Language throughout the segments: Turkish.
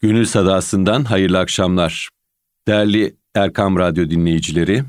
Gönül Sadası'ndan hayırlı akşamlar. Değerli Erkam Radyo dinleyicileri,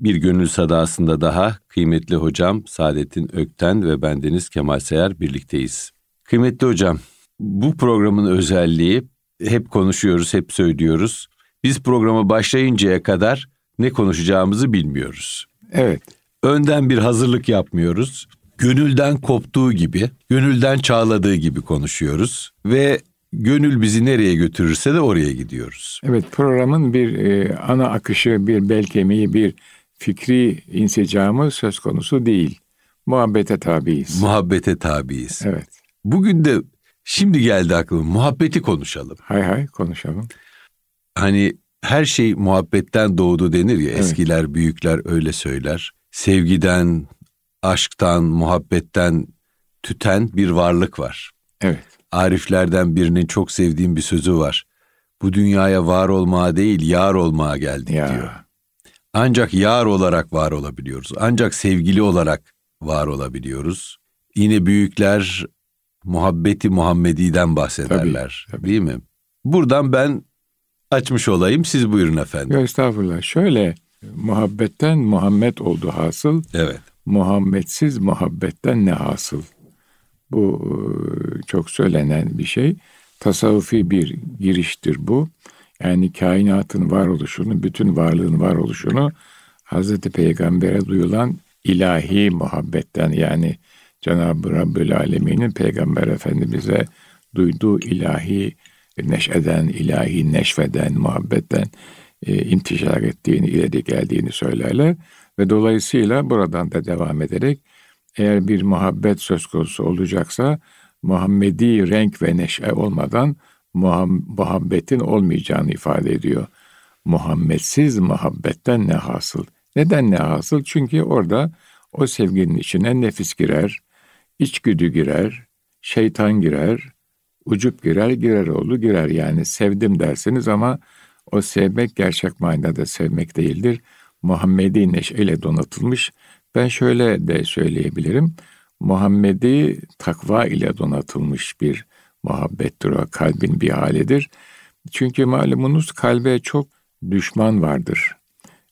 bir Gönül Sadası'nda daha kıymetli hocam Saadettin Ökten ve bendeniz Kemal Seyer birlikteyiz. Kıymetli hocam, bu programın özelliği hep konuşuyoruz, hep söylüyoruz. Biz programa başlayıncaya kadar ne konuşacağımızı bilmiyoruz. Evet. Önden bir hazırlık yapmıyoruz. Gönülden koptuğu gibi, gönülden çağladığı gibi konuşuyoruz ve gönül bizi nereye götürürse de oraya gidiyoruz. Evet programın bir e, ana akışı, bir bel kemiği, bir fikri insicamı söz konusu değil. Muhabbete tabiiz. Muhabbete tabiiz. Evet. Bugün de şimdi geldi aklıma muhabbeti konuşalım. Hay hay konuşalım. Hani her şey muhabbetten doğdu denir ya evet. eskiler büyükler öyle söyler. Sevgiden, aşktan, muhabbetten tüten bir varlık var. Evet. Ariflerden birinin çok sevdiğim bir sözü var. Bu dünyaya var olmaya değil, yar olmaya geldik ya. diyor. Ancak yar olarak var olabiliyoruz. Ancak sevgili olarak var olabiliyoruz. Yine büyükler muhabbeti Muhammedi'den bahsederler. Tabii, tabii. Değil mi? Buradan ben açmış olayım. Siz buyurun efendim. Estağfurullah. Şöyle muhabbetten Muhammed oldu hasıl. Evet. Muhammedsiz muhabbetten ne hasıl? Bu e, çok söylenen bir şey. Tasavvufi bir giriştir bu. Yani kainatın varoluşunu, bütün varlığın varoluşunu Hazreti Peygamber'e duyulan ilahi muhabbetten yani Cenab-ı Rabbül Alemin'in Peygamber Efendimiz'e duyduğu ilahi neşeden, ilahi neşveden, muhabbetten e, intişar ettiğini, ileri geldiğini söylerler. Ve dolayısıyla buradan da devam ederek eğer bir muhabbet söz konusu olacaksa Muhammedi renk ve neşe olmadan muhabbetin olmayacağını ifade ediyor. Muhammedsiz muhabbetten ne hasıl? Neden ne hasıl? Çünkü orada o sevginin içine nefis girer, içgüdü girer, şeytan girer, ucup girer, girer oldu girer. Yani sevdim dersiniz ama o sevmek gerçek manada sevmek değildir. Muhammedi neşeyle donatılmış. Ben şöyle de söyleyebilirim. Muhammedi takva ile donatılmış bir muhabbettir o. Kalbin bir halidir. Çünkü malumunuz kalbe çok düşman vardır.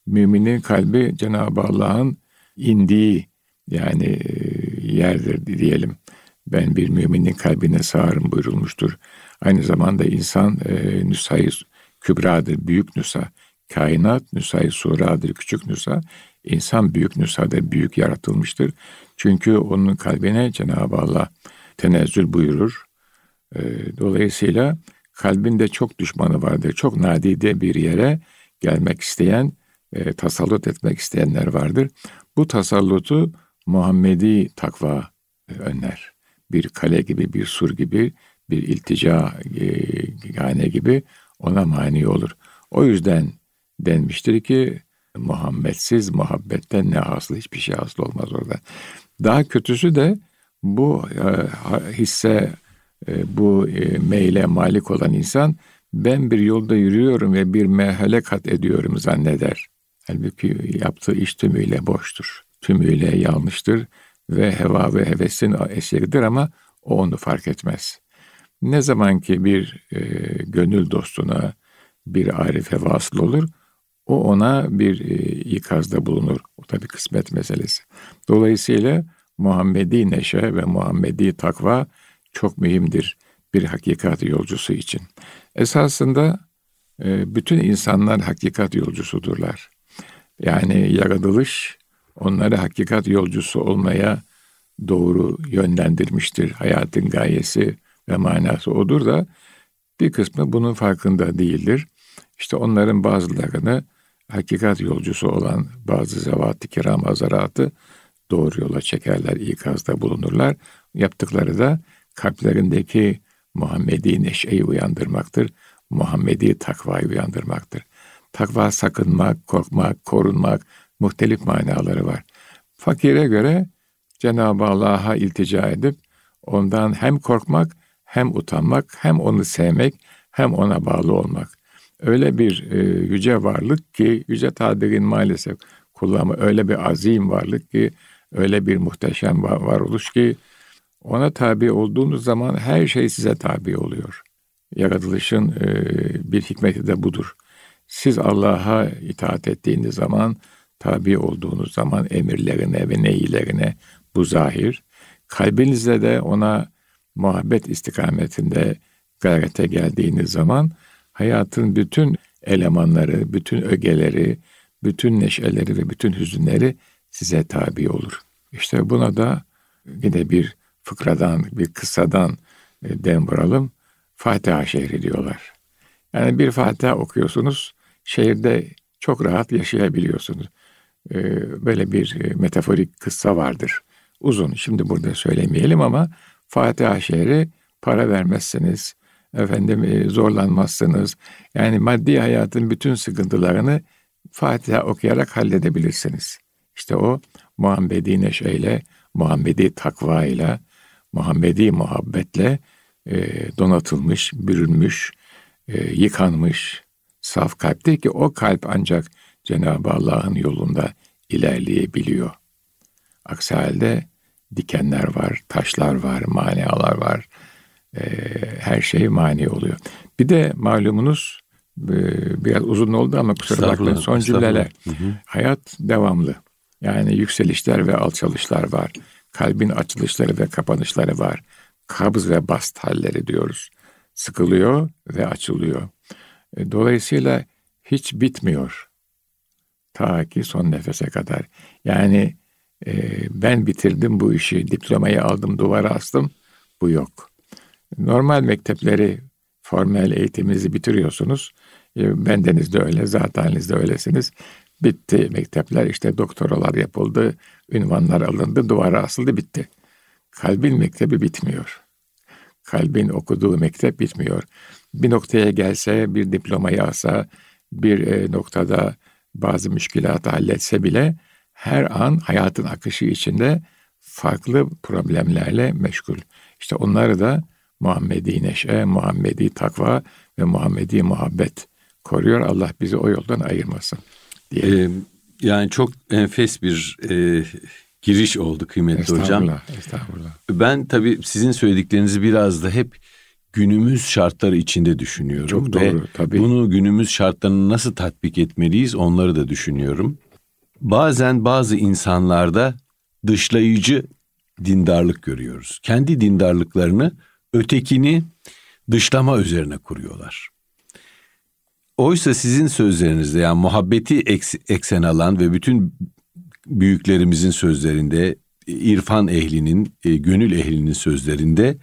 Müminin kalbi Cenab-ı Allah'ın indiği yani e, yerdir diyelim. Ben bir müminin kalbine sağarım buyurulmuştur. Aynı zamanda insan e, nüsayı kübradır, büyük nüsa. Kainat nüsayı suradır, küçük nüsa. İnsan büyük nüsada büyük yaratılmıştır. Çünkü onun kalbine Cenab-ı Allah tenezzül buyurur. E, dolayısıyla kalbinde çok düşmanı vardır. Çok nadide bir yere gelmek isteyen, e, tasallut etmek isteyenler vardır. Bu tasallutu Muhammedi takva önler. Bir kale gibi, bir sur gibi, bir iltica e, gibi ona mani olur. O yüzden denmiştir ki Muhammedsiz muhabbetten ne hasıl hiçbir şey hasıl olmaz orada. Daha kötüsü de bu e, hisse e, bu e, meyle malik olan insan ben bir yolda yürüyorum ve bir merhale kat ediyorum zanneder. Halbuki yaptığı iş tümüyle boştur. Tümüyle yanlıştır ve heva ve hevesin eseridir ama o onu fark etmez. Ne zaman ki bir e, gönül dostuna bir arife vasıl olur, o ona bir e, ikazda bulunur. O tabi kısmet meselesi. Dolayısıyla Muhammedi neşe ve Muhammedi takva çok mühimdir bir hakikat yolcusu için. Esasında e, bütün insanlar hakikat yolcusudurlar. Yani yaratılış onları hakikat yolcusu olmaya doğru yönlendirmiştir. Hayatın gayesi ve manası odur da bir kısmı bunun farkında değildir. İşte onların bazılarını hakikat yolcusu olan bazı zevat-ı kiram azaratı doğru yola çekerler, ikazda bulunurlar. Yaptıkları da kalplerindeki Muhammedi neşeyi uyandırmaktır. Muhammedi takvayı uyandırmaktır. Takva sakınmak, korkmak, korunmak muhtelif manaları var. Fakire göre Cenab-ı Allah'a iltica edip ondan hem korkmak hem utanmak hem onu sevmek hem ona bağlı olmak. Öyle bir e, yüce varlık ki yüce tabirin maalesef kullanma öyle bir azim varlık ki öyle bir muhteşem var, varoluş ki ona tabi olduğunuz zaman her şey size tabi oluyor. Yaratılışın e, bir hikmeti de budur. Siz Allah'a itaat ettiğiniz zaman, tabi olduğunuz zaman emirlerine ve neylerine bu zahir. Kalbinizde de ona muhabbet istikametinde gayrete geldiğiniz zaman hayatın bütün elemanları, bütün ögeleri, bütün neşeleri ve bütün hüzünleri size tabi olur. İşte buna da yine bir fıkradan, bir kıssadan e, dem vuralım. Fatiha şehri diyorlar. Yani bir Fatiha okuyorsunuz, şehirde çok rahat yaşayabiliyorsunuz. E, böyle bir e, metaforik kıssa vardır. Uzun, şimdi burada söylemeyelim ama Fatiha şehri para vermezseniz, efendim zorlanmazsınız. Yani maddi hayatın bütün sıkıntılarını Fatiha okuyarak halledebilirsiniz. İşte o Muhammedi neşeyle, Muhammedi takva ile, Muhammedi muhabbetle e, donatılmış, bürünmüş, e, yıkanmış saf kalptir ki o kalp ancak Cenab-ı Allah'ın yolunda ilerleyebiliyor. Aksi halde dikenler var, taşlar var, manialar var. E, her şey mani oluyor. Bir de malumunuz e, biraz uzun oldu ama kusura bakmayın son cümleler. Hı hı. Hayat devamlı. Yani yükselişler ve alçalışlar var. Kalbin açılışları ve kapanışları var. Kabız ve bast halleri diyoruz. Sıkılıyor ve açılıyor. E, dolayısıyla hiç bitmiyor. Ta ki son nefese kadar. Yani e, ben bitirdim bu işi, diplomayı aldım, duvara astım. Bu yok. Normal mektepleri, formel eğitiminizi bitiriyorsunuz. E, bendeniz de öyle, zaten de öylesiniz. Bitti mektepler işte doktoralar yapıldı, ünvanlar alındı, duvara asıldı bitti. Kalbin mektebi bitmiyor. Kalbin okuduğu mektep bitmiyor. Bir noktaya gelse, bir diplomayı alsa, bir e, noktada bazı müşkilatı halletse bile her an hayatın akışı içinde farklı problemlerle meşgul. İşte onları da Muhammedi neşe, Muhammedi takva ve Muhammedi muhabbet koruyor. Allah bizi o yoldan ayırmasın diye. Ee, yani çok enfes bir e, giriş oldu kıymetli estağfurullah, hocam. Estağfurullah. Ben tabii sizin söylediklerinizi biraz da hep günümüz şartları içinde düşünüyorum. Çok doğru Ve tabii. Bunu günümüz şartlarını nasıl tatbik etmeliyiz onları da düşünüyorum. Bazen bazı insanlarda dışlayıcı dindarlık görüyoruz. Kendi dindarlıklarını ötekini dışlama üzerine kuruyorlar. Oysa sizin sözlerinizde yani muhabbeti eksen alan ve bütün büyüklerimizin sözlerinde, irfan ehlinin, e, gönül ehlinin sözlerinde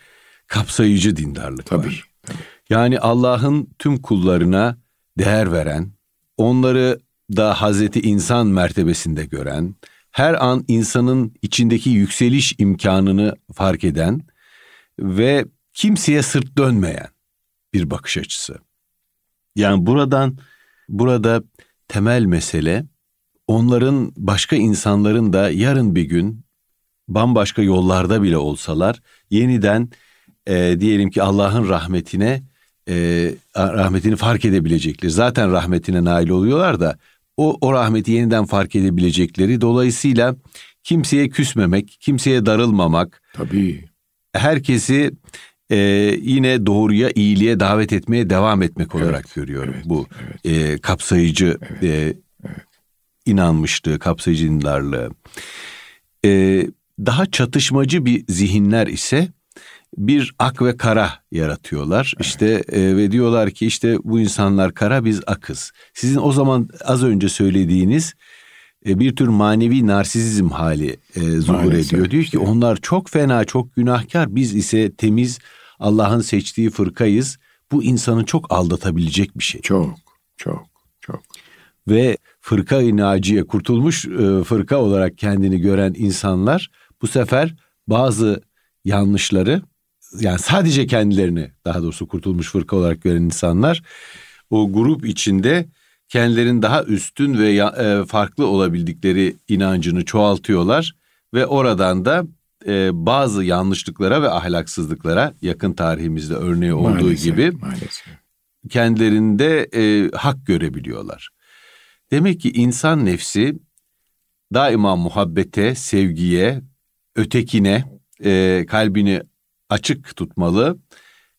kapsayıcı dindarlık tabii, var. Tabii. Yani Allah'ın tüm kullarına değer veren, onları da Hazreti insan mertebesinde gören, her an insanın içindeki yükseliş imkanını fark eden ve kimseye sırt dönmeyen bir bakış açısı. Yani buradan burada temel mesele onların başka insanların da yarın bir gün bambaşka yollarda bile olsalar yeniden e, diyelim ki Allah'ın rahmetine e, rahmetini fark edebilecekleri zaten rahmetine nail oluyorlar da o, o rahmeti yeniden fark edebilecekleri dolayısıyla kimseye küsmemek, kimseye darılmamak. Tabii. Herkesi e, yine doğruya, iyiliğe davet etmeye devam etmek olarak evet, görüyorum. Evet, Bu evet. E, kapsayıcı evet, e, evet. inanmışlığı, kapsayıcı dindarlığı. E, daha çatışmacı bir zihinler ise bir ak ve kara yaratıyorlar. Evet. İşte e, ve diyorlar ki işte bu insanlar kara biz akız. Sizin o zaman az önce söylediğiniz e, bir tür manevi narsizm hali e, zuhur Maalesef. ediyor. Diyor ki onlar çok fena, çok günahkar. Biz ise temiz, Allah'ın seçtiği fırkayız. Bu insanı çok aldatabilecek bir şey. Çok, çok, çok. Ve fırka-i naciye, kurtulmuş e, fırka olarak kendini gören insanlar bu sefer bazı yanlışları yani sadece kendilerini daha doğrusu kurtulmuş fırka olarak gören insanlar o grup içinde kendilerinin daha üstün ve e, farklı olabildikleri inancını çoğaltıyorlar ve oradan da e, bazı yanlışlıklara ve ahlaksızlıklara yakın tarihimizde örneği olduğu maalesef, gibi maalesef. kendilerinde e, hak görebiliyorlar. Demek ki insan nefsi daima muhabbete, sevgiye, ötekine e, kalbini açık tutmalı.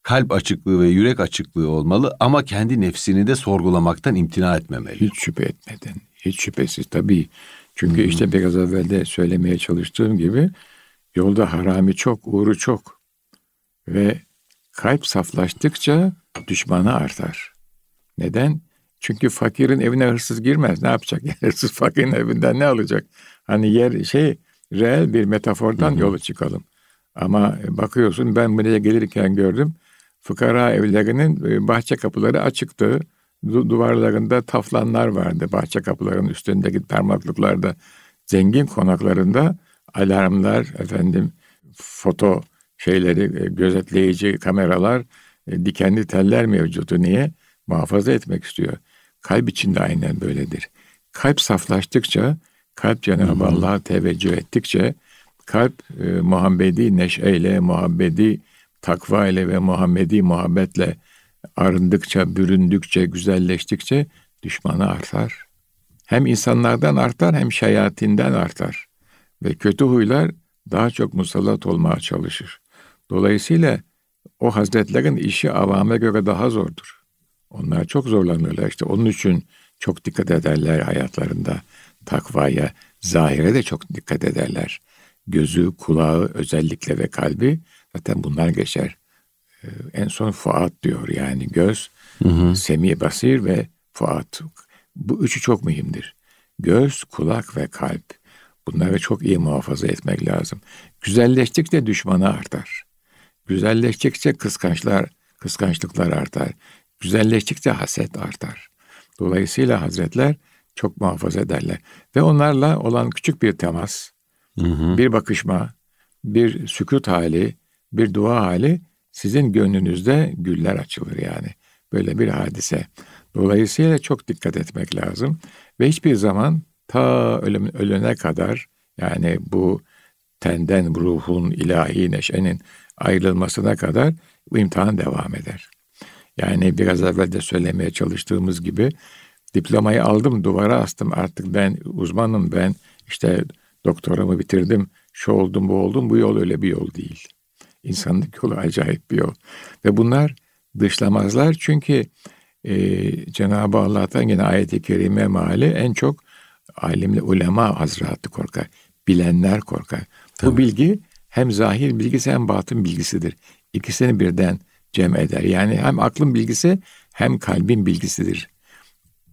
kalp açıklığı ve yürek açıklığı olmalı ama kendi nefsini de sorgulamaktan imtina etmemeli. Hiç şüphe etmeden, hiç şüphesiz tabii. Çünkü Hı-hı. işte biraz evvel de söylemeye çalıştığım gibi yolda harami çok, uğru çok. Ve kalp saflaştıkça düşmanı artar. Neden? Çünkü fakirin evine hırsız girmez. Ne yapacak? hırsız fakirin evinden ne alacak? Hani yer şey reel bir metafordan yola çıkalım. Ama bakıyorsun ben buraya gelirken gördüm. Fıkara evlerinin e, bahçe kapıları açıktı. Du- duvarlarında taflanlar vardı. Bahçe kapılarının üstündeki parmaklıklarda. Zengin konaklarında alarmlar, efendim foto şeyleri, e, gözetleyici kameralar, e, dikenli teller mevcudu. Niye? Muhafaza etmek istiyor. Kalp içinde aynen böyledir. Kalp saflaştıkça, kalp Cenab-ı Allah'a teveccüh ettikçe, kalp e, Muhammedi neşeyle, muhabbedi takva ile ve Muhammedi muhabbetle arındıkça, büründükçe, güzelleştikçe düşmanı artar. Hem insanlardan artar hem şeyatinden artar. Ve kötü huylar daha çok musallat olmaya çalışır. Dolayısıyla o hazretlerin işi avame göre daha zordur. Onlar çok zorlanırlar işte. Onun için çok dikkat ederler hayatlarında. Takvaya, zahire de çok dikkat ederler. Gözü, kulağı özellikle ve kalbi zaten bunlar geçer. Ee, en son Fuat diyor yani göz, hı hı. semi basir ve Fuat. Bu üçü çok mühimdir. Göz, kulak ve kalp. Bunları çok iyi muhafaza etmek lazım. Güzelleştikçe düşmanı artar. Güzelleştikçe kıskançlar, kıskançlıklar artar. Güzelleştikçe haset artar. Dolayısıyla hazretler çok muhafaza ederler. Ve onlarla olan küçük bir temas, hı hı. bir bakışma, bir sükut hali, bir dua hali sizin gönlünüzde güller açılır yani. Böyle bir hadise. Dolayısıyla çok dikkat etmek lazım. Ve hiçbir zaman ta ölüm, ölene kadar yani bu tenden ruhun, ilahi neşenin ayrılmasına kadar bu imtihan devam eder. Yani biraz evvel de söylemeye çalıştığımız gibi diplomayı aldım, duvara astım. Artık ben uzmanım, ben işte doktoramı bitirdim, şu oldum, bu oldum. Bu yol öyle bir yol değil. İnsanlık yolu acayip bir yol. Ve bunlar dışlamazlar çünkü e, Cenab-ı Allah'tan yine ayet-i kerime mali en çok alimli ulema hazretleri korkar. Bilenler korkar. Tabii. Bu bilgi hem zahir bilgisi hem batın bilgisidir. İkisini birden cem eder. Yani hem aklın bilgisi hem kalbin bilgisidir.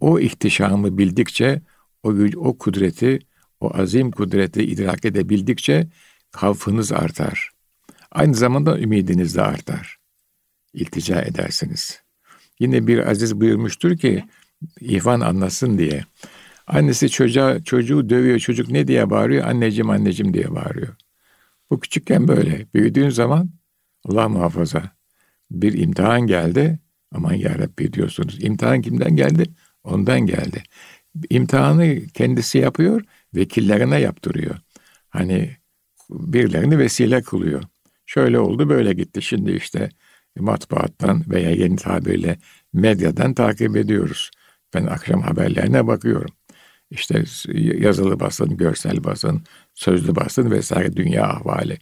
O ihtişamı bildikçe, o güç, o kudreti, o azim kudreti idrak edebildikçe kavfınız artar. Aynı zamanda ümidiniz de artar. İltica edersiniz. Yine bir aziz buyurmuştur ki, ihvan anlasın diye. Annesi çocuğa, çocuğu dövüyor, çocuk ne diye bağırıyor? Anneciğim, anneciğim diye bağırıyor. Bu küçükken böyle. Büyüdüğün zaman Allah muhafaza bir imtihan geldi. Aman yarabbi diyorsunuz. İmtihan kimden geldi? Ondan geldi. İmtihanı kendisi yapıyor, vekillerine yaptırıyor. Hani birilerini vesile kılıyor. Şöyle oldu, böyle gitti. Şimdi işte matbaattan veya yeni tabirle medyadan takip ediyoruz. Ben akşam haberlerine bakıyorum. İşte yazılı basın, görsel basın, sözlü basın vesaire dünya ahvali.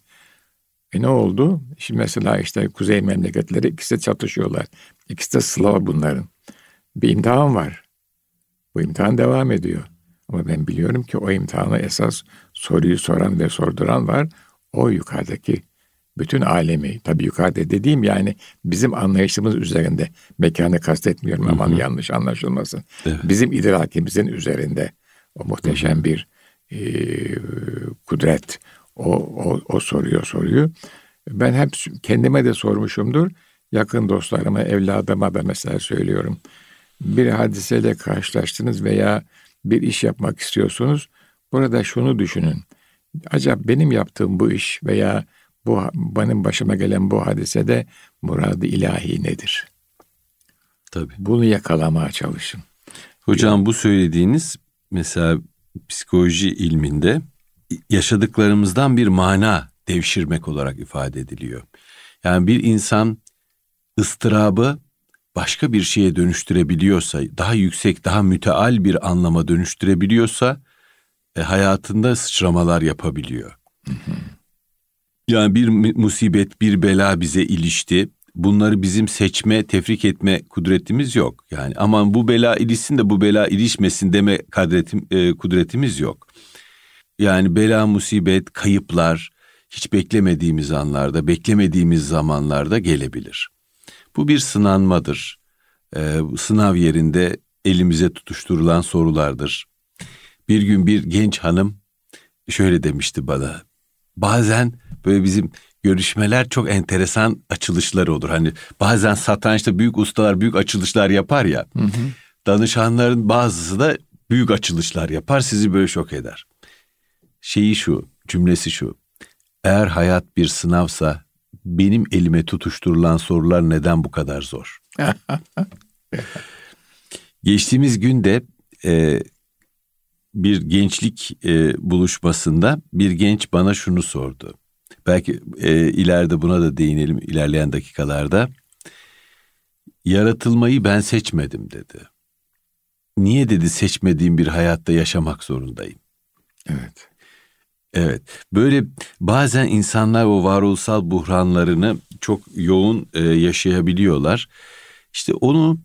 E ne oldu? Şimdi mesela işte kuzey memleketleri ikisi çatışıyorlar. İkisi de Slav bunların. Bir imtihan var. Bu imtihan devam ediyor. Ama ben biliyorum ki o imtihanı esas soruyu soran ve sorduran var. O yukarıdaki bütün alemi, tabii yukarıda dediğim yani bizim anlayışımız üzerinde. Mekanı kastetmiyorum hı aman yanlış anlaşılmasın. Evet. Bizim idrakimizin üzerinde o muhteşem hı hı. bir e, kudret, o, o, o soruyor soruyu. Ben hep kendime de sormuşumdur. Yakın dostlarıma, evladıma da mesela söylüyorum. Bir hadiseyle karşılaştınız veya bir iş yapmak istiyorsunuz. Burada şunu düşünün. Acaba benim yaptığım bu iş veya bu benim başıma gelen bu hadisede muradı ilahi nedir? Tabii. Bunu yakalamaya çalışın. Hocam bu söylediğiniz mesela psikoloji ilminde yaşadıklarımızdan bir mana devşirmek olarak ifade ediliyor. Yani bir insan ıstırabı başka bir şeye dönüştürebiliyorsa, daha yüksek, daha müteal bir anlama dönüştürebiliyorsa e, hayatında sıçramalar yapabiliyor. Yani bir musibet, bir bela bize ilişti. bunları bizim seçme, tefrik etme kudretimiz yok. Yani aman bu bela ilişsin de bu bela ilişmesin deme kadretim, e, kudretimiz yok. Yani bela, musibet, kayıplar hiç beklemediğimiz anlarda, beklemediğimiz zamanlarda gelebilir. Bu bir sınanmadır. E, sınav yerinde elimize tutuşturulan sorulardır. Bir gün bir genç hanım şöyle demişti bana. Bazen böyle bizim görüşmeler çok enteresan açılışlar olur. Hani bazen satrançta büyük ustalar büyük açılışlar yapar ya. Hı hı. Danışanların bazısı da büyük açılışlar yapar sizi böyle şok eder. Şeyi şu, cümlesi şu. Eğer hayat bir sınavsa benim elime tutuşturulan sorular neden bu kadar zor? Geçtiğimiz günde e, bir gençlik e, buluşmasında bir genç bana şunu sordu. Belki e, ileride buna da değinelim ilerleyen dakikalarda. Yaratılmayı ben seçmedim dedi. Niye dedi seçmediğim bir hayatta yaşamak zorundayım? Evet. Evet. Böyle bazen insanlar o varoluşsal buhranlarını çok yoğun e, yaşayabiliyorlar. İşte onu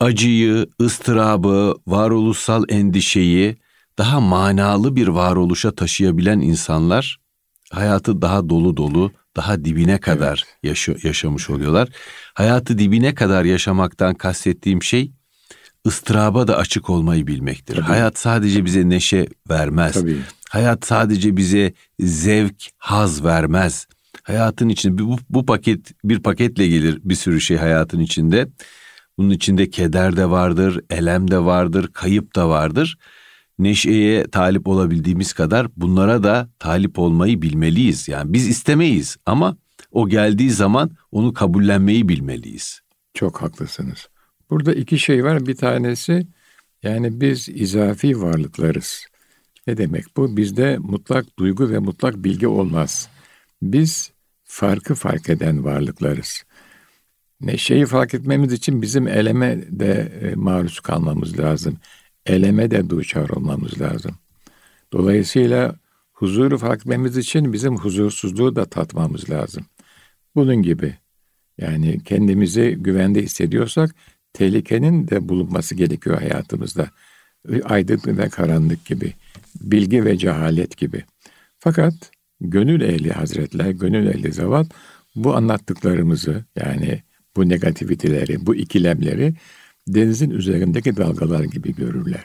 acıyı, ıstırabı, varoluşsal endişeyi daha manalı bir varoluşa taşıyabilen insanlar hayatı daha dolu dolu, daha dibine kadar evet. yaşa, yaşamış oluyorlar. Hayatı dibine kadar yaşamaktan kastettiğim şey ıstıraba da açık olmayı bilmektir. Tabii. Hayat sadece bize neşe vermez. Tabii. Hayat sadece bize zevk, haz vermez. Hayatın içinde bu, bu paket bir paketle gelir bir sürü şey hayatın içinde. Bunun içinde keder de vardır, elem de vardır, kayıp da vardır neşeye talip olabildiğimiz kadar bunlara da talip olmayı bilmeliyiz. Yani biz istemeyiz ama o geldiği zaman onu kabullenmeyi bilmeliyiz. Çok haklısınız. Burada iki şey var. Bir tanesi yani biz izafi varlıklarız. Ne demek bu? Bizde mutlak duygu ve mutlak bilgi olmaz. Biz farkı fark eden varlıklarız. Neşeyi fark etmemiz için bizim eleme de e, maruz kalmamız lazım eleme de duçar olmamız lazım. Dolayısıyla huzuru fark etmemiz için bizim huzursuzluğu da tatmamız lazım. Bunun gibi yani kendimizi güvende hissediyorsak tehlikenin de bulunması gerekiyor hayatımızda. Aydınlık ve karanlık gibi, bilgi ve cehalet gibi. Fakat gönül ehli hazretler, gönül ehli zavat bu anlattıklarımızı yani bu negativiteleri, bu ikilemleri denizin üzerindeki dalgalar gibi görürler.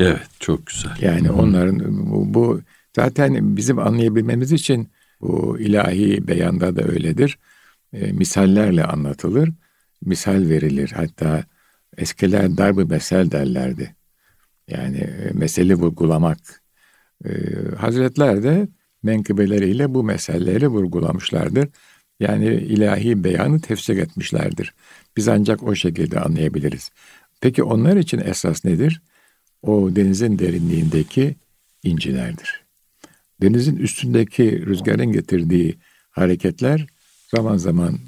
Evet, çok güzel. Yani Hı. onların bu, bu zaten bizim anlayabilmemiz için bu ilahi beyanda da öyledir. E, misallerle anlatılır, misal verilir. Hatta eskiler darbe mesel derlerdi. Yani e, mesele vurgulamak. E, hazretler de menkıbeleriyle bu meseleleri vurgulamışlardır. Yani ilahi beyanı tefsir etmişlerdir. Biz ancak o şekilde anlayabiliriz. Peki onlar için esas nedir? O denizin derinliğindeki incilerdir. Denizin üstündeki rüzgarın getirdiği hareketler zaman zaman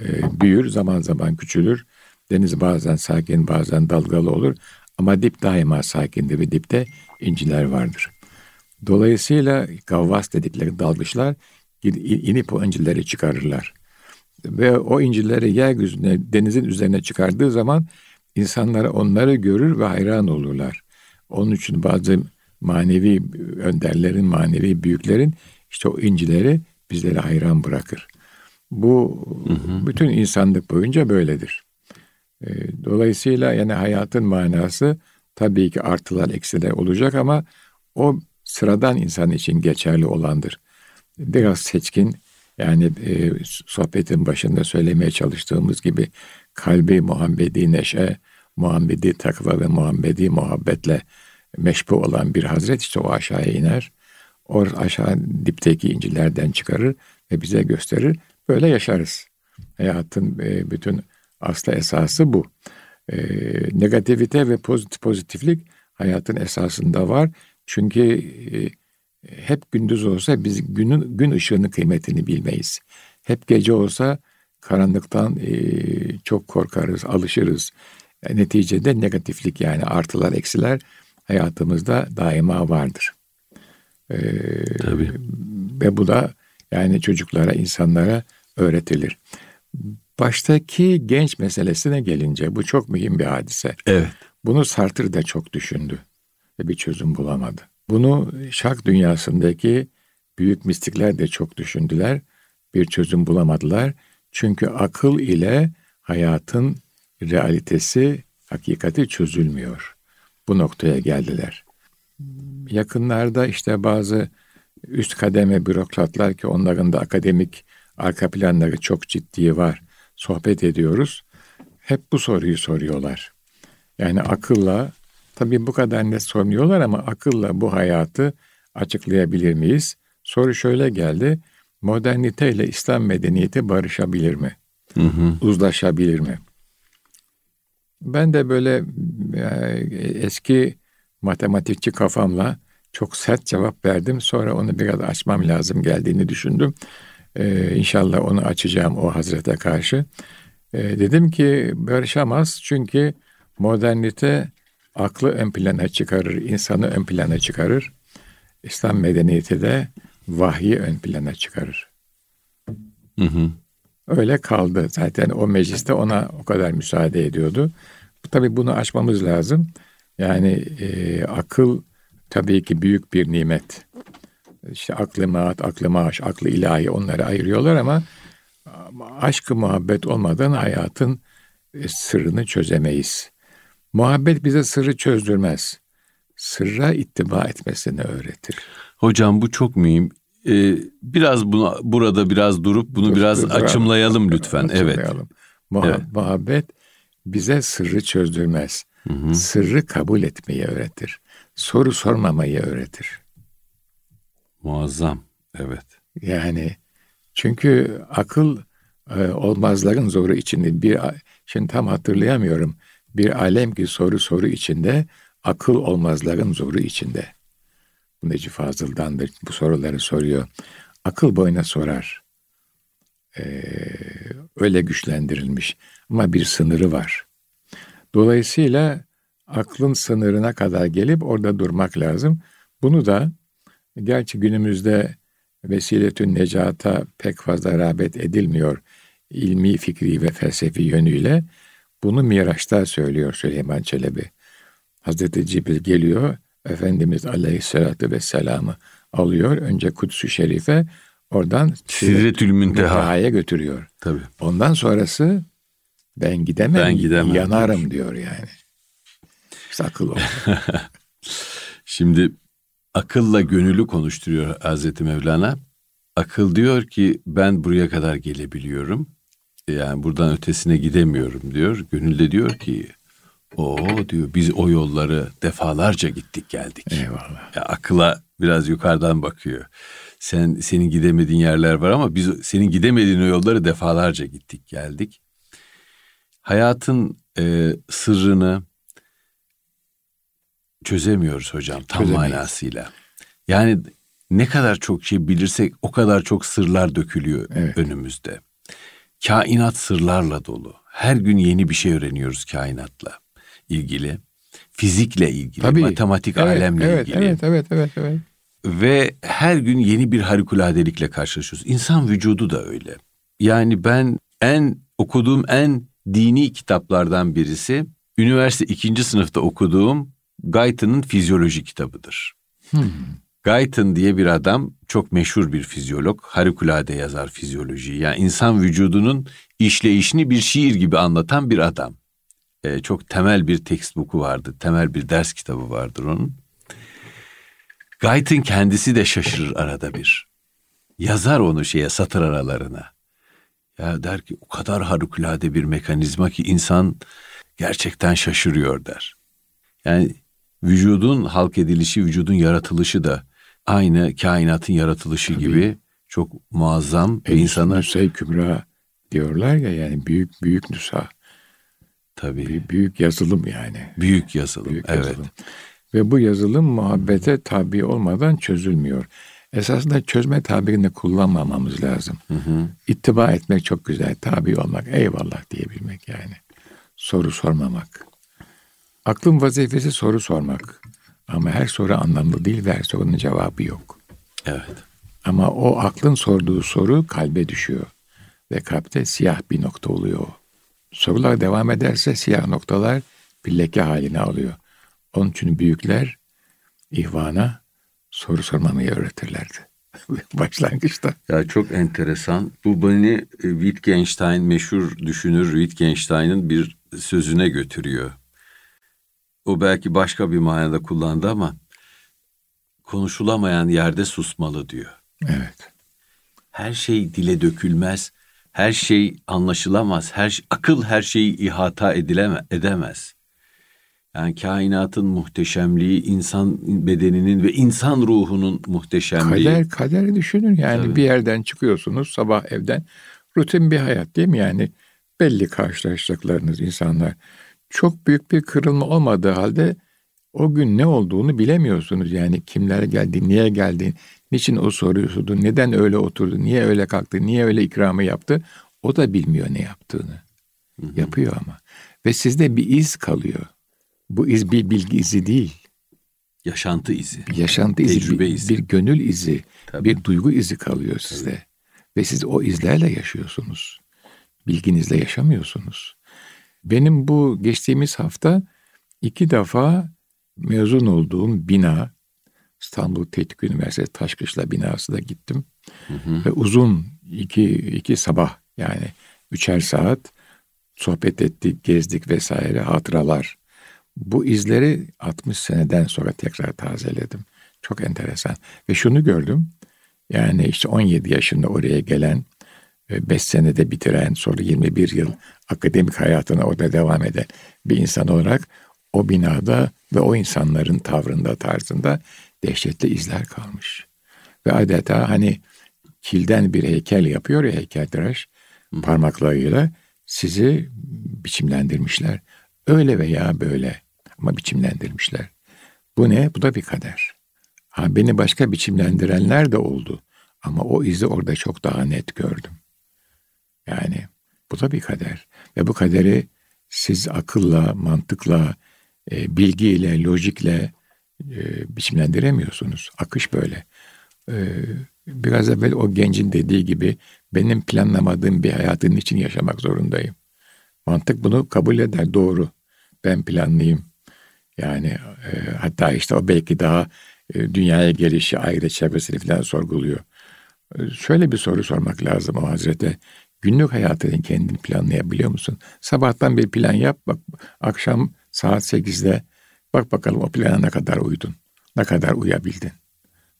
e, büyür, zaman zaman küçülür. Deniz bazen sakin, bazen dalgalı olur. Ama dip daima sakindir ve dipte inciler vardır. Dolayısıyla gavvas dedikleri dalgıçlar inip o incileri çıkarırlar. Ve o incileri yeryüzüne, denizin üzerine çıkardığı zaman insanlar onları görür ve hayran olurlar. Onun için bazı manevi önderlerin, manevi büyüklerin işte o incileri bizlere hayran bırakır. Bu hı hı. bütün insanlık boyunca böyledir. Dolayısıyla yani hayatın manası tabii ki artılar eksiler olacak ama o sıradan insan için geçerli olandır biraz seçkin yani e, sohbetin başında söylemeye çalıştığımız gibi kalbi Muhammedi neşe, Muhammedi takva ve Muhammedi muhabbetle meşbu olan bir hazret işte o aşağıya iner. O aşağı dipteki incilerden çıkarır ve bize gösterir. Böyle yaşarız. Hayatın e, bütün aslı esası bu. E, negativite ve pozitif pozitiflik hayatın esasında var. Çünkü e, hep gündüz olsa biz günün gün ışığının kıymetini bilmeyiz. Hep gece olsa karanlıktan e, çok korkarız, alışırız. E, neticede negatiflik yani artılar, eksiler hayatımızda daima vardır. E, Tabii. Ve bu da yani çocuklara, insanlara öğretilir. Baştaki genç meselesine gelince bu çok mühim bir hadise. Evet. Bunu Sartre de çok düşündü ve bir çözüm bulamadı. Bunu şark dünyasındaki büyük mistikler de çok düşündüler. Bir çözüm bulamadılar. Çünkü akıl ile hayatın realitesi, hakikati çözülmüyor. Bu noktaya geldiler. Yakınlarda işte bazı üst kademe bürokratlar ki onların da akademik arka planları çok ciddi var. Sohbet ediyoruz. Hep bu soruyu soruyorlar. Yani akılla, tabii bu kadar net sormuyorlar ama akılla bu hayatı açıklayabilir miyiz? Soru şöyle geldi. Modernite ile İslam medeniyeti barışabilir mi? Hı hı. Uzlaşabilir mi? Ben de böyle e, eski matematikçi kafamla çok sert cevap verdim. Sonra onu biraz açmam lazım geldiğini düşündüm. Ee, inşallah onu açacağım o Hazrete karşı. Ee, dedim ki barışamaz çünkü modernite aklı ön plana çıkarır, insanı ön plana çıkarır. İslam medeniyeti de vahyi ön plana çıkarır. Hı hı. Öyle kaldı. Zaten o mecliste ona o kadar müsaade ediyordu. Tabii bunu açmamız lazım. Yani e, akıl tabii ki büyük bir nimet. İşte aklı maat, aklı maaş, aklı ilahi onları ayırıyorlar ama aşkı muhabbet olmadan hayatın e, sırrını çözemeyiz. Muhabbet bize sırrı çözdürmez. Sırra ittiba etmesini öğretir. Hocam bu çok mühim. Ee, biraz bunu burada biraz durup bunu dur, biraz dur, açımlayalım lütfen. Açımlayalım. Evet. Muha- evet. Muhabbet bize sırrı çözdürmez. Hı hı. Sırrı kabul etmeyi öğretir. Soru sormamayı öğretir. Muazzam. Evet. Yani çünkü akıl e, olmazların zoru içinde bir şimdi tam hatırlayamıyorum. Bir alem ki soru soru içinde, akıl olmazların zoru içinde. Bu Necip Fazıl'dandır. Bu soruları soruyor. Akıl boyuna sorar. Ee, öyle güçlendirilmiş. Ama bir sınırı var. Dolayısıyla aklın sınırına kadar gelip orada durmak lazım. Bunu da gerçi günümüzde vesiletün necata pek fazla rağbet edilmiyor ilmi, fikri ve felsefi yönüyle. Bunu Miraç'ta söylüyor Süleyman Çelebi. Hazreti Cibril geliyor, Efendimiz Aleyhisselatü Vesselam'ı alıyor. Önce Kudüs-ü Şerife, oradan Sidretül Münteha'ya götürüyor. Tabii. Ondan sonrası ben gidemem, ben gidemem yanarım diyor yani. İşte akıl. Şimdi akılla gönüllü konuşturuyor Hazreti Mevlana. Akıl diyor ki ben buraya kadar gelebiliyorum. Yani buradan ötesine gidemiyorum diyor. Gönül de diyor ki o diyor biz o yolları defalarca gittik geldik. Eyvallah. Ya, akıla biraz yukarıdan bakıyor. Sen senin gidemediğin yerler var ama biz senin gidemediğin o yolları defalarca gittik geldik. Hayatın e, sırrını çözemiyoruz hocam tam Çözemeyiz. manasıyla. Yani ne kadar çok şey bilirsek o kadar çok sırlar dökülüyor evet. önümüzde. Kainat sırlarla dolu. Her gün yeni bir şey öğreniyoruz kainatla ilgili. Fizikle ilgili, Tabii. matematik evet, alemle evet, ilgili. Evet, evet, evet, evet. Ve her gün yeni bir harikuladelikle karşılaşıyoruz. İnsan vücudu da öyle. Yani ben en okuduğum en dini kitaplardan birisi üniversite ikinci sınıfta okuduğum Guyton'ın fizyoloji kitabıdır. Hmm. Guyton diye bir adam çok meşhur bir fizyolog. Harikulade yazar fizyolojiyi. Yani insan vücudunun işleyişini bir şiir gibi anlatan bir adam. Ee, çok temel bir textbook'u vardı. Temel bir ders kitabı vardır onun. Guyton kendisi de şaşırır arada bir. Yazar onu şeye satır aralarına. Ya der ki o kadar harikulade bir mekanizma ki insan gerçekten şaşırıyor der. Yani vücudun halk edilişi, vücudun yaratılışı da aynı kainatın yaratılışı Tabii. gibi çok muazzam ve insana... Nüsey Kübra diyorlar ya yani büyük büyük nüsa. Tabii. Büyük yazılım yani. Büyük yazılım, büyük evet. Yazılım. Ve bu yazılım muhabbete tabi olmadan çözülmüyor. Esasında çözme tabirini kullanmamamız lazım. Hı hı. İttiba etmek çok güzel, tabi olmak, eyvallah diyebilmek yani. Soru sormamak. Aklın vazifesi soru sormak. Ama her soru anlamlı değil ve her sorunun cevabı yok. Evet. Ama o aklın sorduğu soru kalbe düşüyor. ve kalpte siyah bir nokta oluyor. Sorular devam ederse siyah noktalar bir leke haline alıyor. Onun için büyükler ihvana soru sormamayı öğretirlerdi. Başlangıçta. Ya çok enteresan. Bu beni e, Wittgenstein, meşhur düşünür Wittgenstein'ın bir sözüne götürüyor. O belki başka bir manada kullandı ama konuşulamayan yerde susmalı diyor. Evet. Her şey dile dökülmez, her şey anlaşılamaz, her akıl her şeyi ihata edileme, edemez. Yani kainatın muhteşemliği, insan bedeninin ve insan ruhunun muhteşemliği. Kader, kaderi düşünün yani Tabii. bir yerden çıkıyorsunuz sabah evden. Rutin bir hayat değil mi yani? Belli karşılaşacaklarınız insanlar. Çok büyük bir kırılma olmadığı halde o gün ne olduğunu bilemiyorsunuz. Yani kimler geldi, niye geldi, niçin o soruyu sordu, neden öyle oturdu, niye öyle kalktı, niye öyle ikramı yaptı. O da bilmiyor ne yaptığını. Hı hı. Yapıyor ama. Ve sizde bir iz kalıyor. Bu iz bir bilgi izi değil. Yaşantı izi. Bir yaşantı izi, Tecrübe bir, izi. bir gönül izi, Tabii. bir duygu izi kalıyor sizde. Tabii. Ve siz o izlerle yaşıyorsunuz. Bilginizle yaşamıyorsunuz. Benim bu geçtiğimiz hafta iki defa mezun olduğum bina, İstanbul Teknik Üniversitesi Taşkışla binası da gittim. Hı hı. Ve uzun iki, iki sabah yani üçer saat sohbet ettik, gezdik vesaire hatıralar. Bu izleri 60 seneden sonra tekrar tazeledim. Çok enteresan. Ve şunu gördüm. Yani işte 17 yaşında oraya gelen, 5 senede bitiren, sonra 21 yıl akademik hayatına orada devam eden bir insan olarak o binada ve o insanların tavrında, tarzında dehşetli izler kalmış. Ve adeta hani kilden bir heykel yapıyor ya heykeltıraş parmaklarıyla sizi biçimlendirmişler. Öyle veya böyle ama biçimlendirmişler. Bu ne? Bu da bir kader. Ha, beni başka biçimlendirenler de oldu. Ama o izi orada çok daha net gördüm. Yani bu da bir kader. Ve bu kaderi siz akılla, mantıkla, e, bilgiyle, lojikle e, biçimlendiremiyorsunuz. Akış böyle. E, biraz evvel o gencin dediği gibi benim planlamadığım bir hayatın için yaşamak zorundayım. Mantık bunu kabul eder doğru. Ben planlıyım. Yani e, hatta işte o belki daha e, dünyaya gelişi, aile çevresini falan sorguluyor. E, şöyle bir soru sormak lazım o Hazrete. Günlük hayatını kendin planlayabiliyor musun? Sabahtan bir plan yap, bak akşam saat sekizde bak bakalım o plana ne kadar uydun, ne kadar uyabildin.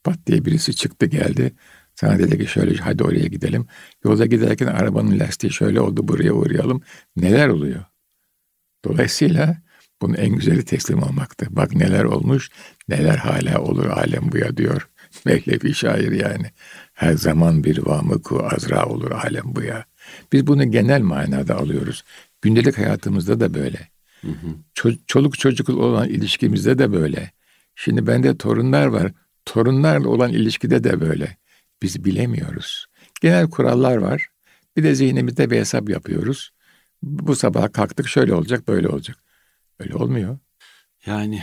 Pat diye birisi çıktı geldi. Sana dedi ki şöyle hadi oraya gidelim. Yolda giderken arabanın lastiği şöyle oldu buraya uğrayalım. Neler oluyor? Dolayısıyla bunun en güzeli teslim olmaktı. Bak neler olmuş, neler hala olur alem buya diyor. Mevlevi şair yani. Her zaman bir vamıku azra olur alem buya. Biz bunu genel manada alıyoruz. Gündelik hayatımızda da böyle. Hı hı. çoluk çocuk olan ilişkimizde de böyle. Şimdi bende torunlar var. Torunlarla olan ilişkide de böyle. Biz bilemiyoruz. Genel kurallar var. Bir de zihnimizde bir hesap yapıyoruz. Bu sabah kalktık şöyle olacak böyle olacak. Öyle olmuyor. Yani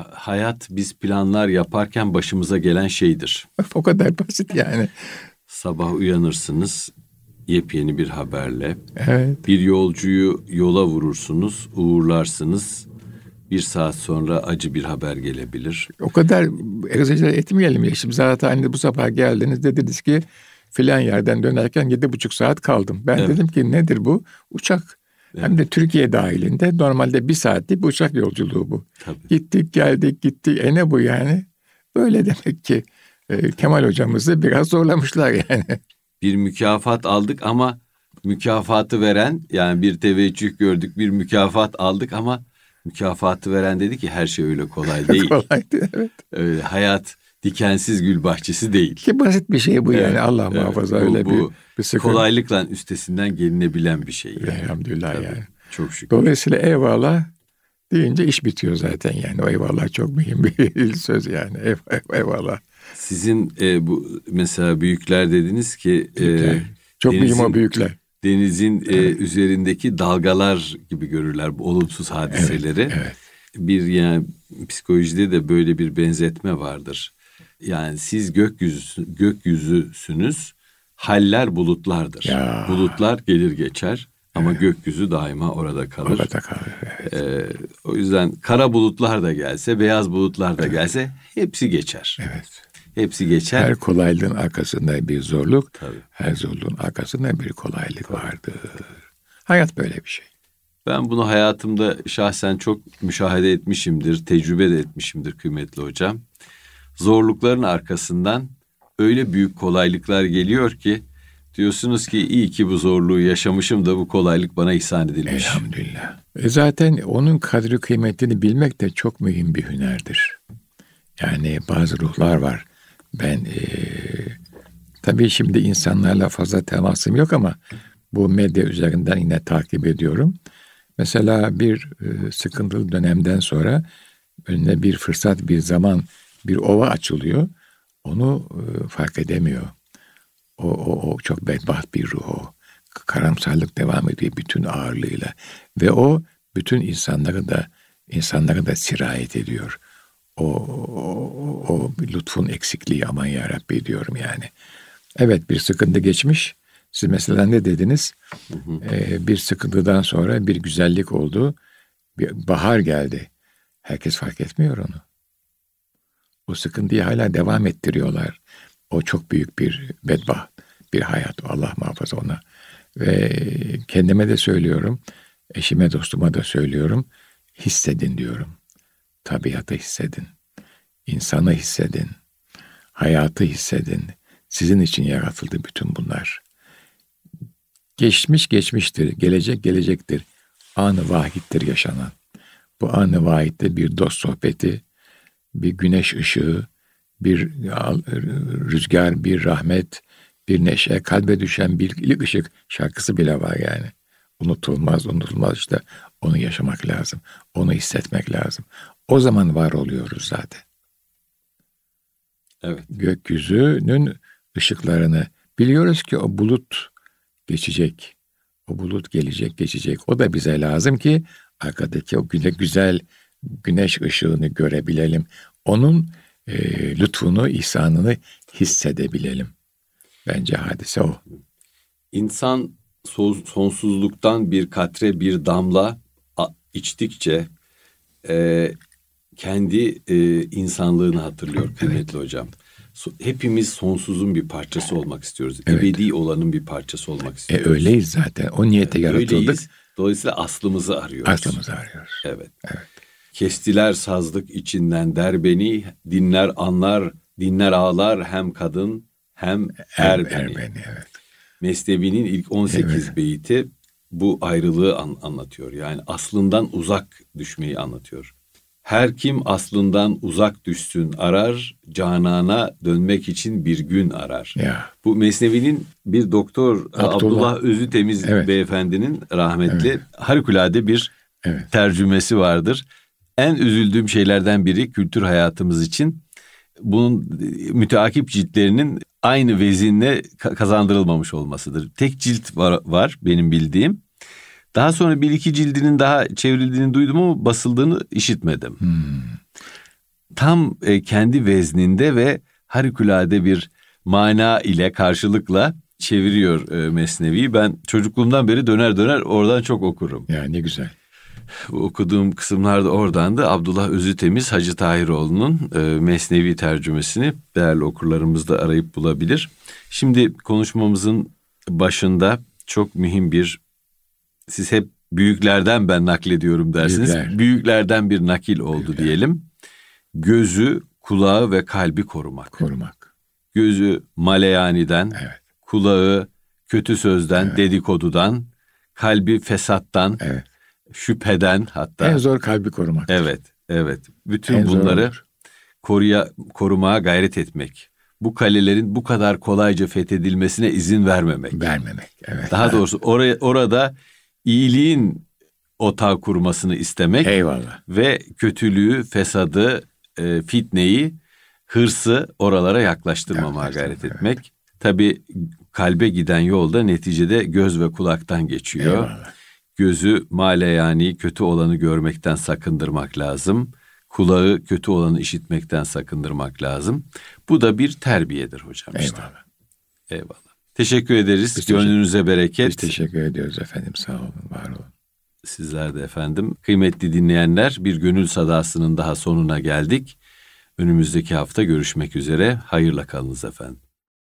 hayat biz planlar yaparken başımıza gelen şeydir. o kadar basit yani. Sabah uyanırsınız yepyeni bir haberle. Evet. Bir yolcuyu yola vurursunuz, uğurlarsınız. Bir saat sonra acı bir haber gelebilir. O kadar egzajere etmeyelim ya. Şimdi zaten hani bu sabah geldiniz dediniz ki filan yerden dönerken yedi buçuk saat kaldım. Ben evet. dedim ki nedir bu? Uçak. Evet. Hem de Türkiye dahilinde normalde bir saatlik bir uçak yolculuğu bu. Tabii. Gittik geldik gittik. E ne bu yani? Böyle demek ki e, Kemal hocamızı biraz zorlamışlar yani. Bir mükafat aldık ama mükafatı veren yani bir teveccüh gördük bir mükafat aldık ama mükafatı veren dedi ki her şey öyle kolay değil. kolay değil evet. Öyle, hayat dikensiz gül bahçesi değil. Ki basit bir şey bu evet, yani Allah evet, muhafaza bu, öyle bu, bir, bir sıkıntı. Kolaylıkla üstesinden gelinebilen bir şey. Yani. Elhamdülillah Tabii, yani. Çok şükür. Dolayısıyla eyvallah deyince iş bitiyor zaten yani. O eyvallah çok mühim bir söz yani. Eyvallah. Sizin e, bu mesela büyükler dediniz ki e, çok denizin, mühim o büyükler. Denizin e, evet. e, üzerindeki dalgalar gibi görürler bu olumsuz hadiseleri. Evet, evet. Bir yani psikolojide de böyle bir benzetme vardır. Yani siz gökyüzü gökyüzüsünüz haller bulutlardır. Ya. Bulutlar gelir geçer ama gökyüzü daima orada kalır. Orada kalır. Evet. Ee, o yüzden kara bulutlar da gelse, beyaz bulutlar da gelse hepsi geçer. evet. Hepsi geçer. Her kolaylığın arkasında bir zorluk, Tabii. her zorluğun arkasında bir kolaylık vardır. Hayat böyle bir şey. Ben bunu hayatımda şahsen çok müşahede etmişimdir, tecrübe de etmişimdir kıymetli hocam. Zorlukların arkasından öyle büyük kolaylıklar geliyor ki diyorsunuz ki iyi ki bu zorluğu yaşamışım da bu kolaylık bana ihsan edilmiş. Elhamdülillah. E zaten onun kadri kıymetini bilmek de çok mühim bir hünerdir. Yani bazı ruhlar var. Ben e, tabii şimdi insanlarla fazla temasım yok ama bu medya üzerinden yine takip ediyorum. Mesela bir e, sıkıntılı dönemden sonra önüne bir fırsat, bir zaman, bir ova açılıyor. Onu e, fark edemiyor. O, o, o çok bedbaht bir ruh o. Karamsarlık devam ediyor bütün ağırlığıyla. Ve o bütün insanları da insanlara da sirayet ediyor. O, o, o lütfun eksikliği aman yarabbi diyorum yani. Evet bir sıkıntı geçmiş. Siz mesela ne dediniz? Ee, bir sıkıntıdan sonra bir güzellik oldu. Bir bahar geldi. Herkes fark etmiyor onu. O sıkıntıyı hala devam ettiriyorlar. O çok büyük bir bedbaht, bir hayat. Allah muhafaza ona. Ve kendime de söylüyorum, eşime dostuma da söylüyorum. Hissedin diyorum. Tabiatı hissedin. İnsanı hissedin. Hayatı hissedin. Sizin için yaratıldı bütün bunlar. Geçmiş geçmiştir, gelecek gelecektir. Anı vahittir yaşanan. Bu anı vahitte bir dost sohbeti, bir güneş ışığı, bir rüzgar, bir rahmet, bir neşe, kalbe düşen bir ilk ışık şarkısı bile var yani. Unutulmaz, unutulmaz işte onu yaşamak lazım. Onu hissetmek lazım. O zaman var oluyoruz zaten. Evet. Gökyüzünün ışıklarını biliyoruz ki o bulut geçecek. O bulut gelecek, geçecek. O da bize lazım ki arkadaki o güne güzel güneş ışığını görebilelim. Onun e, lütfunu, ihsanını hissedebilelim. Bence hadise o. İnsan sonsuzluktan bir katre, bir damla içtikçe e, kendi e, insanlığını hatırlıyor kıymetli evet. hocam. Hepimiz sonsuzun bir parçası olmak istiyoruz. Evet. Ebedi olanın bir parçası olmak istiyoruz. E, öyleyiz zaten. O niyete yaratıldık. Öyleyiz. Dolayısıyla aslımızı arıyoruz. Aslımızı arıyoruz. Evet. evet. Kestiler sazlık içinden der beni, dinler anlar, dinler ağlar hem kadın hem er, er beni. Er beni evet. Mesnevi'nin ilk 18 evet. beyti bu ayrılığı an, anlatıyor. Yani aslından uzak düşmeyi anlatıyor. Her kim aslından uzak düşsün arar, canana dönmek için bir gün arar. Ya. Bu Mesnevi'nin bir doktor Abdullah, Abdullah Özü Temiz evet. beyefendinin rahmetli evet. harikulade bir evet. tercümesi vardır. En üzüldüğüm şeylerden biri kültür hayatımız için bunun müteakip ciltlerinin aynı vezinle kazandırılmamış olmasıdır. Tek cilt var, var benim bildiğim. Daha sonra bir iki cildinin daha çevrildiğini duydum ama basıldığını işitmedim. Hmm. Tam e, kendi vezninde ve harikulade bir mana ile karşılıkla çeviriyor e, Mesnevi'yi. Ben çocukluğumdan beri döner döner oradan çok okurum. Ya ne güzel. Okuduğum kısımlarda oradan da Abdullah Özütemiz Hacı Tahiroğlu'nun e, Mesnevi tercümesini değerli okurlarımız da arayıp bulabilir. Şimdi konuşmamızın başında çok mühim bir siz hep büyüklerden ben naklediyorum dersiniz. Büyükler. Büyüklerden bir nakil oldu Büyükler. diyelim. Gözü, kulağı ve kalbi korumak. Korumak. Gözü maleyaniden, evet. kulağı kötü sözden, evet. dedikodudan, kalbi fesattan, evet. Şüpheden hatta. En zor kalbi korumak. Evet, evet. Bütün en bunları koruya, korumaya gayret etmek. Bu kalelerin bu kadar kolayca fethedilmesine izin vermemek. Vermemek, evet. Daha doğrusu oraya, orada iyiliğin otağı kurmasını istemek. Eyvallah. Ve kötülüğü, fesadı, e, fitneyi, hırsı oralara yaklaştırmamaya gayret etmek. Evet. Tabii kalbe giden yolda neticede göz ve kulaktan geçiyor. Eyvallah. Gözü male yani kötü olanı görmekten sakındırmak lazım. Kulağı kötü olanı işitmekten sakındırmak lazım. Bu da bir terbiyedir hocam işte. Eyvallah. Eyvallah. Teşekkür ederiz. Biz Gönlünüze teşekkür, bereket. Biz teşekkür ediyoruz efendim. Sağ olun, var olun. Sizler de efendim. Kıymetli dinleyenler bir gönül sadasının daha sonuna geldik. Önümüzdeki hafta görüşmek üzere. Hayırla kalınız efendim.